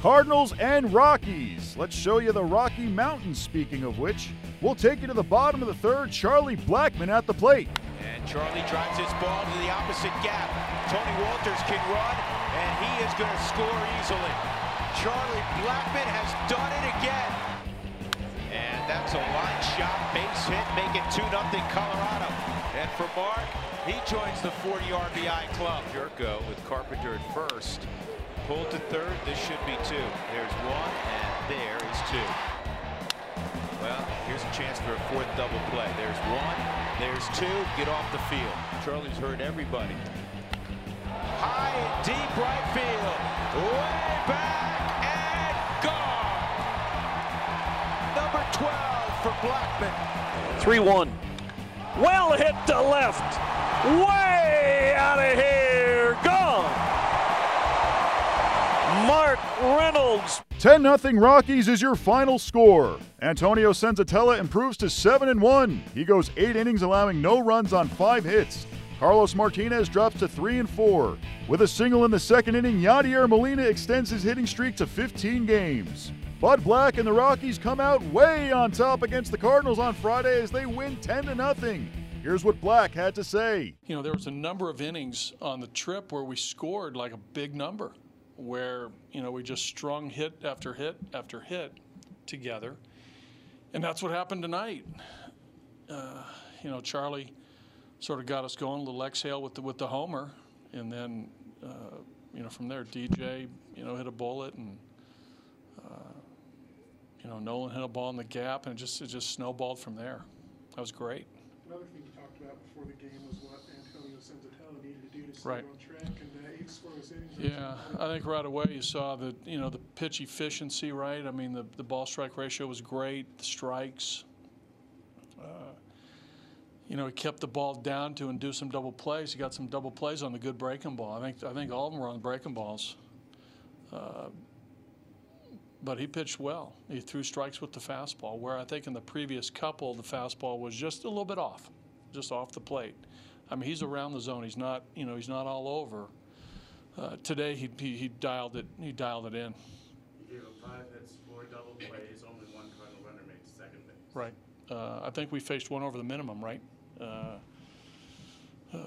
Cardinals and Rockies. Let's show you the Rocky Mountains, speaking of which. We'll take you to the bottom of the third. Charlie Blackmon at the plate. And Charlie drives his ball to the opposite gap. Tony Wolters can run, and he is going to score easily. Charlie Blackmon has done it again. And that's a line shot, base hit, make it 2 0 Colorado. And for Mark, he joins the 40 RBI club. Jerko with Carpenter at first. Pulled to third, this should be two. There's one, and there is two. Well, here's a chance for a fourth double play. There's one, there's two, get off the field. Charlie's hurt everybody. High and deep right field. Way back and gone. Number 12 for Blackmon. 3 1. Well hit to left. Way out of here. Gone. Mark Reynolds. 10 0 Rockies is your final score. Antonio Senzatela improves to 7 and 1. He goes 8 innings allowing no runs on 5 hits. Carlos Martinez drops to 3 and 4. With a single in the second inning, Yadier Molina extends his hitting streak to 15 games. Bud Black and the Rockies come out way on top against the Cardinals on Friday as they win 10 to nothing. Here's what Black had to say. You know, there was a number of innings on the trip where we scored like a big number, where, you know, we just strung hit after hit after hit together. And that's what happened tonight. Uh, you know, Charlie sort of got us going, a little exhale with the, with the homer. And then, uh, you know, from there, DJ, you know, hit a bullet and, uh, you know, Nolan hit a ball in the gap and it just, it just snowballed from there. That was great. Another thing you talked about before the game was what Needed to do to stay Right. on track, and uh, eight innings. Yeah, I think right away you saw that you know the pitch efficiency, right? I mean the the ball strike ratio was great, the strikes. Uh, you know, he kept the ball down to and do some double plays. He got some double plays on the good breaking ball. I think I think all of them were on breaking balls. Uh, but he pitched well. He threw strikes with the fastball, where I think in the previous couple the fastball was just a little bit off, just off the plate. I mean, he's around the zone. He's not, you know, he's not all over. Uh, today he, he, he dialed it he dialed it in. You gave him five hits, four double plays, only one Cardinal runner made second base. Right. Uh, I think we faced one over the minimum, right? Uh, uh,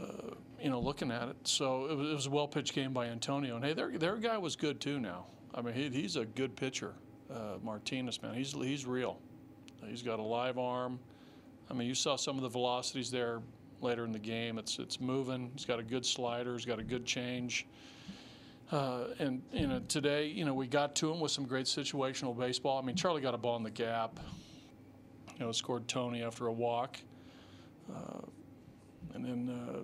you know, looking at it. So it was, it was a well pitched game by Antonio. And hey, their, their guy was good too now. I mean, he, he's a good pitcher. Uh, Martinez, man, he's, he's real. He's got a live arm. I mean, you saw some of the velocities there later in the game. It's, it's moving. He's got a good slider. He's got a good change. Uh, and you know, today, you know, we got to him with some great situational baseball. I mean, Charlie got a ball in the gap. You know, scored Tony after a walk, uh, and then uh,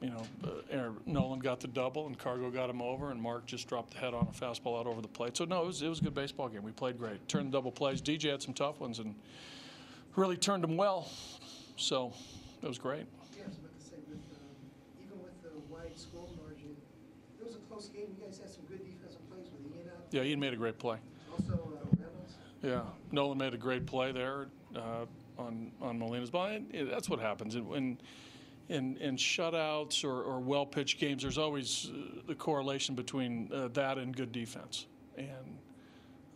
you know, uh, Nolan got the double, and Cargo got him over, and Mark just dropped the head on a fastball out over the plate. So no, it was it was a good baseball game. We played great. Turned the double plays. DJ had some tough ones and really turned them well. So it was great. Yeah, I was about to say, with, um, even with the wide score margin, it was a close game. You guys had some good defensive plays with Ian out. Yeah, Ian made a great play. Also, uh, Reynolds. Yeah, Nolan made a great play there uh, on on Molina's ball. It- that's what happens in in in, in shutouts or, or well pitched games. There's always uh, the correlation between uh, that and good defense. And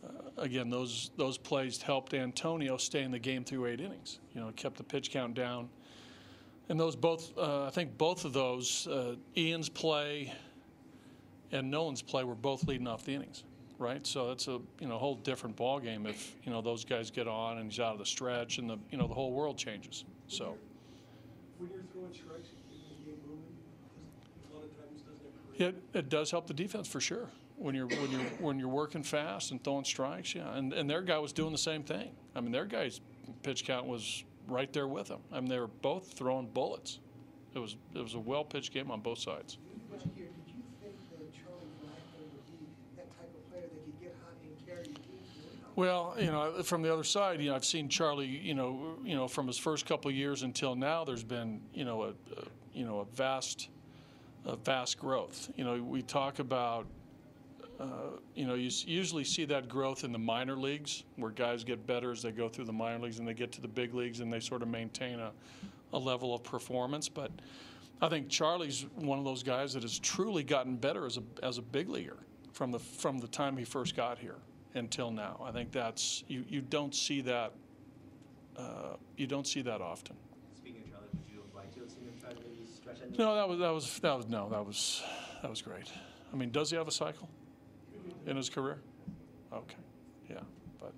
uh, again, those those plays helped Antonio stay in the game through eight innings. You know, it kept the pitch count down. And those both, uh, I think both of those, uh, Ian's play and Nolan's play were both leading off the innings, right? So that's a you know whole different ball game if you know those guys get on and he's out of the stretch and the you know the whole world changes. So When you're throwing strikes, you keep the game moving. 'cause A lot of times it it, it does help the defense for sure when you're when you're when you're working fast and throwing strikes. Yeah, and and their guy was doing the same thing. I mean their guy's pitch count was right there with them. I mean they were both throwing bullets. It was it was a well pitched game on both sides. Did you think that Charlie Blackmon would be that type of player that could get hot and carry your team to win? Well, you know, from the other side, you know, I've seen Charlie, you know, you know, from his first couple of years until now, there's been, you know, a, a you know, a vast, a vast growth. You know, we talk about, uh, you know, you usually see that growth in the minor leagues, where guys get better as they go through the minor leagues and they get to the big leagues and they sort of maintain a, a level of performance. But I think Charlie's one of those guys that has truly gotten better as a as a big leaguer. from the from the time he first got here until now. I think that's you, you don't see that uh, you don't see that often. Speaking of Charlie, would you have liked to have seen him try to maybe stretch that? No, that was that was that was no, that was that was great. I mean, does he have a cycle in his career? Okay, yeah, but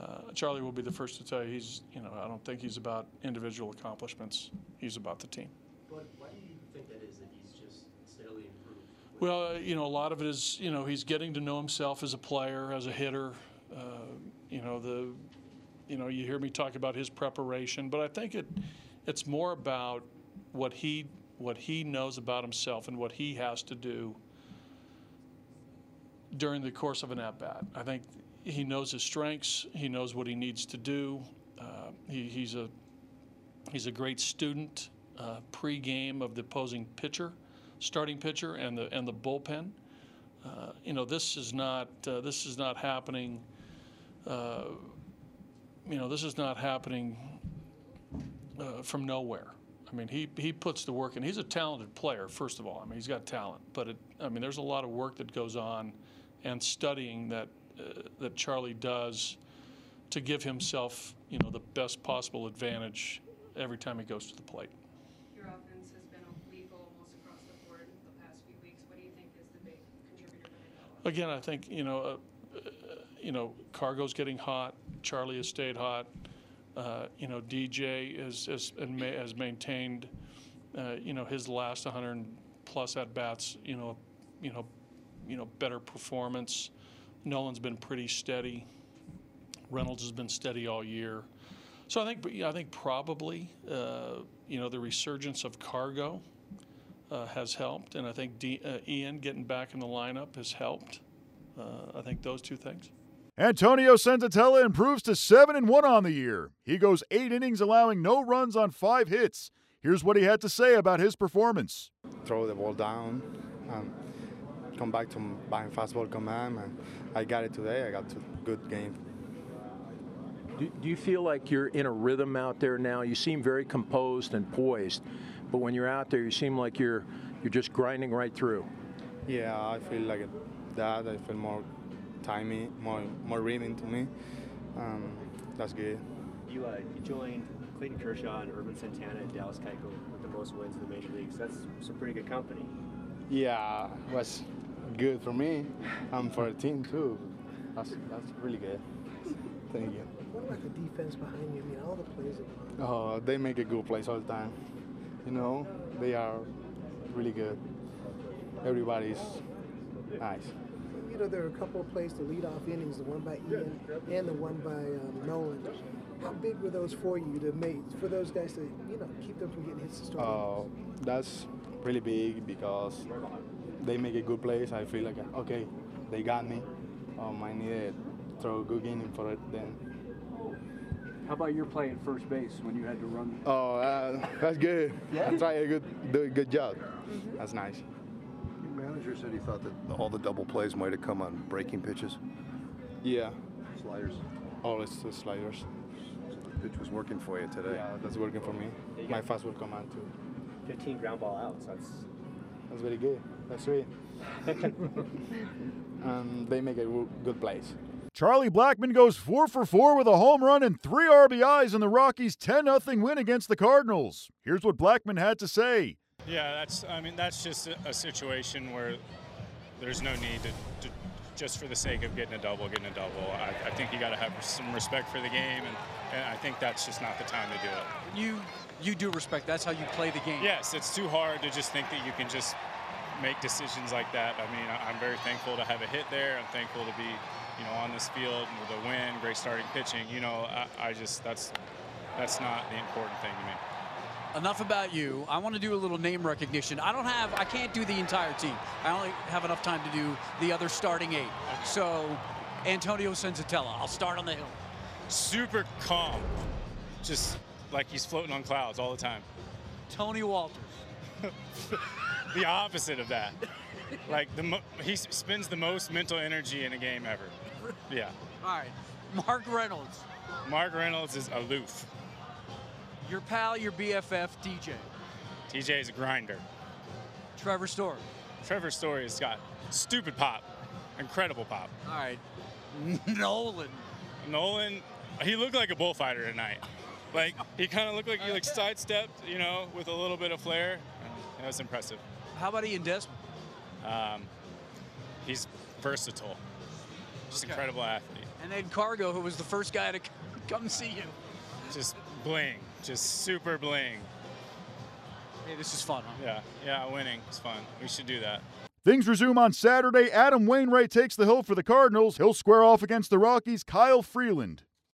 uh, Charlie will be the first to tell you he's you know I don't think he's about individual accomplishments. He's about the team. But why do you think that is that he's just steadily improved? Well, uh, you know, a lot of it is, you know, he's getting to know himself as a player, as a hitter. Uh, you know, the, you know, you hear me talk about his preparation, but I think it, it's more about what he, what he knows about himself and what he has to do during the course of an at bat. I think he knows his strengths. He knows what he needs to do. Uh, he, he's a, he's a great student uh, pre-game of the opposing pitcher starting pitcher and the and the bullpen. Uh, you know, this is not uh, this is not happening. Uh, you know, this is not happening uh, from nowhere. I mean, he he puts the work in. He's a talented player, first of all. I mean, he's got talent, but it, I mean, there's a lot of work that goes on, and studying that uh, that Charlie does to give himself, you know, the best possible advantage every time he goes to the plate. Your offense has been lethal almost across the board the past few weeks. What do you think is the big contributor? Again, I think you know, uh, uh, you know, Cargo's getting hot. Charlie has stayed hot. Uh, you know, DJ is has, and has maintained, uh, you know, his last 100 plus at bats. You know, you know, you know, better performance. Nolan's been pretty steady. Reynolds has been steady all year. So I think, I think probably, uh, you know, the resurgence of Cargo uh, has helped, and I think D, uh, Ian getting back in the lineup has helped. Uh, I think those two things. Antonio Senzatela improves to 7 and 1 on the year. He goes 8 innings allowing no runs on 5 hits. Here's what he had to say about his performance. throw the ball down, um, come back to buying fastball command, and I got it today. I got a good game. Do, do you feel like you're in a rhythm out there now? You seem very composed and poised, but when you're out there, you seem like you're you're just grinding right through. Yeah, I feel like it, that. I feel more timing, more more rhythm to me. Um, that's good. You, uh, you joined Clayton Kershaw and Ervin Santana and Dallas Keuchel with the most wins in the major leagues. That's some pretty good company. Yeah, was good for me and for the team too. That's that's really good. Thank you. What about the defense behind you? I mean, all the plays that Oh, they make a good plays all the time. You know, they are really good. Everybody's nice. You know, there are a couple of plays to lead off innings, the one by Ian and the one by um, Nolan. How big were those for you to make, for those guys to, you know, keep them from getting hits to start? Uh, that's really big because they make a good plays. I feel like, okay, they got me. Um, I need to throw a good inning for it then. How about your play at first base when you had to run? Oh, uh, that's good. I try a good, do a good job. That's nice. Your manager said he thought that all the double plays might have come on breaking pitches, Yeah, sliders. Oh, it's the sliders. Pitch was working for you today. Yeah, that's working for me. My fastball command too. 15 ground ball outs. That's That's very good. That's sweet. and they make a good place. Charlie Blackmon goes 4 for 4 with a home run and 3 RBIs in the Rockies' 10 0 win against the Cardinals. Here's what Blackmon had to say. Yeah, that's. I mean, that's just a, a situation where there's no need to, to, just for the sake of getting a double, getting a double. I, I think you got to have some respect for the game, and, and I think that's just not the time to do it. You you do respect. That's how you play the game. Yes, it's too hard to just think that you can just make decisions like that. I mean, I'm very thankful to have a hit there. I'm thankful to be, you know, on this field with a win, great starting pitching. You know, I, I just that's that's not the important thing to me. Enough about you. I want to do a little name recognition. I don't have. I can't do the entire team. I only have enough time to do the other starting eight. So, Antonio Senzatela. I'll start on the hill. Super calm, just like he's floating on clouds all the time. Tony Wolters. the opposite of that. Like the mo- he spends the most mental energy in a game ever. Yeah. All right. Mark Reynolds. Mark Reynolds is aloof. Your pal, your BFF, DJ. TJ is a grinder. Trevor Story. Trevor Story has got stupid pop. incredible pop. All right, Nolan. Nolan, he looked like a bullfighter tonight. Like he kind of looked like he like sidestepped, you know, with a little bit of flair. That was impressive. How about Ian Desmond? Um, he's versatile, just Okay. incredible athlete. And then Cargo, who was the first guy to come see you. Just bling, just super bling. Hey, this is fun, huh? Yeah, yeah, winning is fun. We should do that. Things resume on Saturday. Adam Wainwright takes the hill for the Cardinals. He'll square off against the Rockies' Kyle Freeland.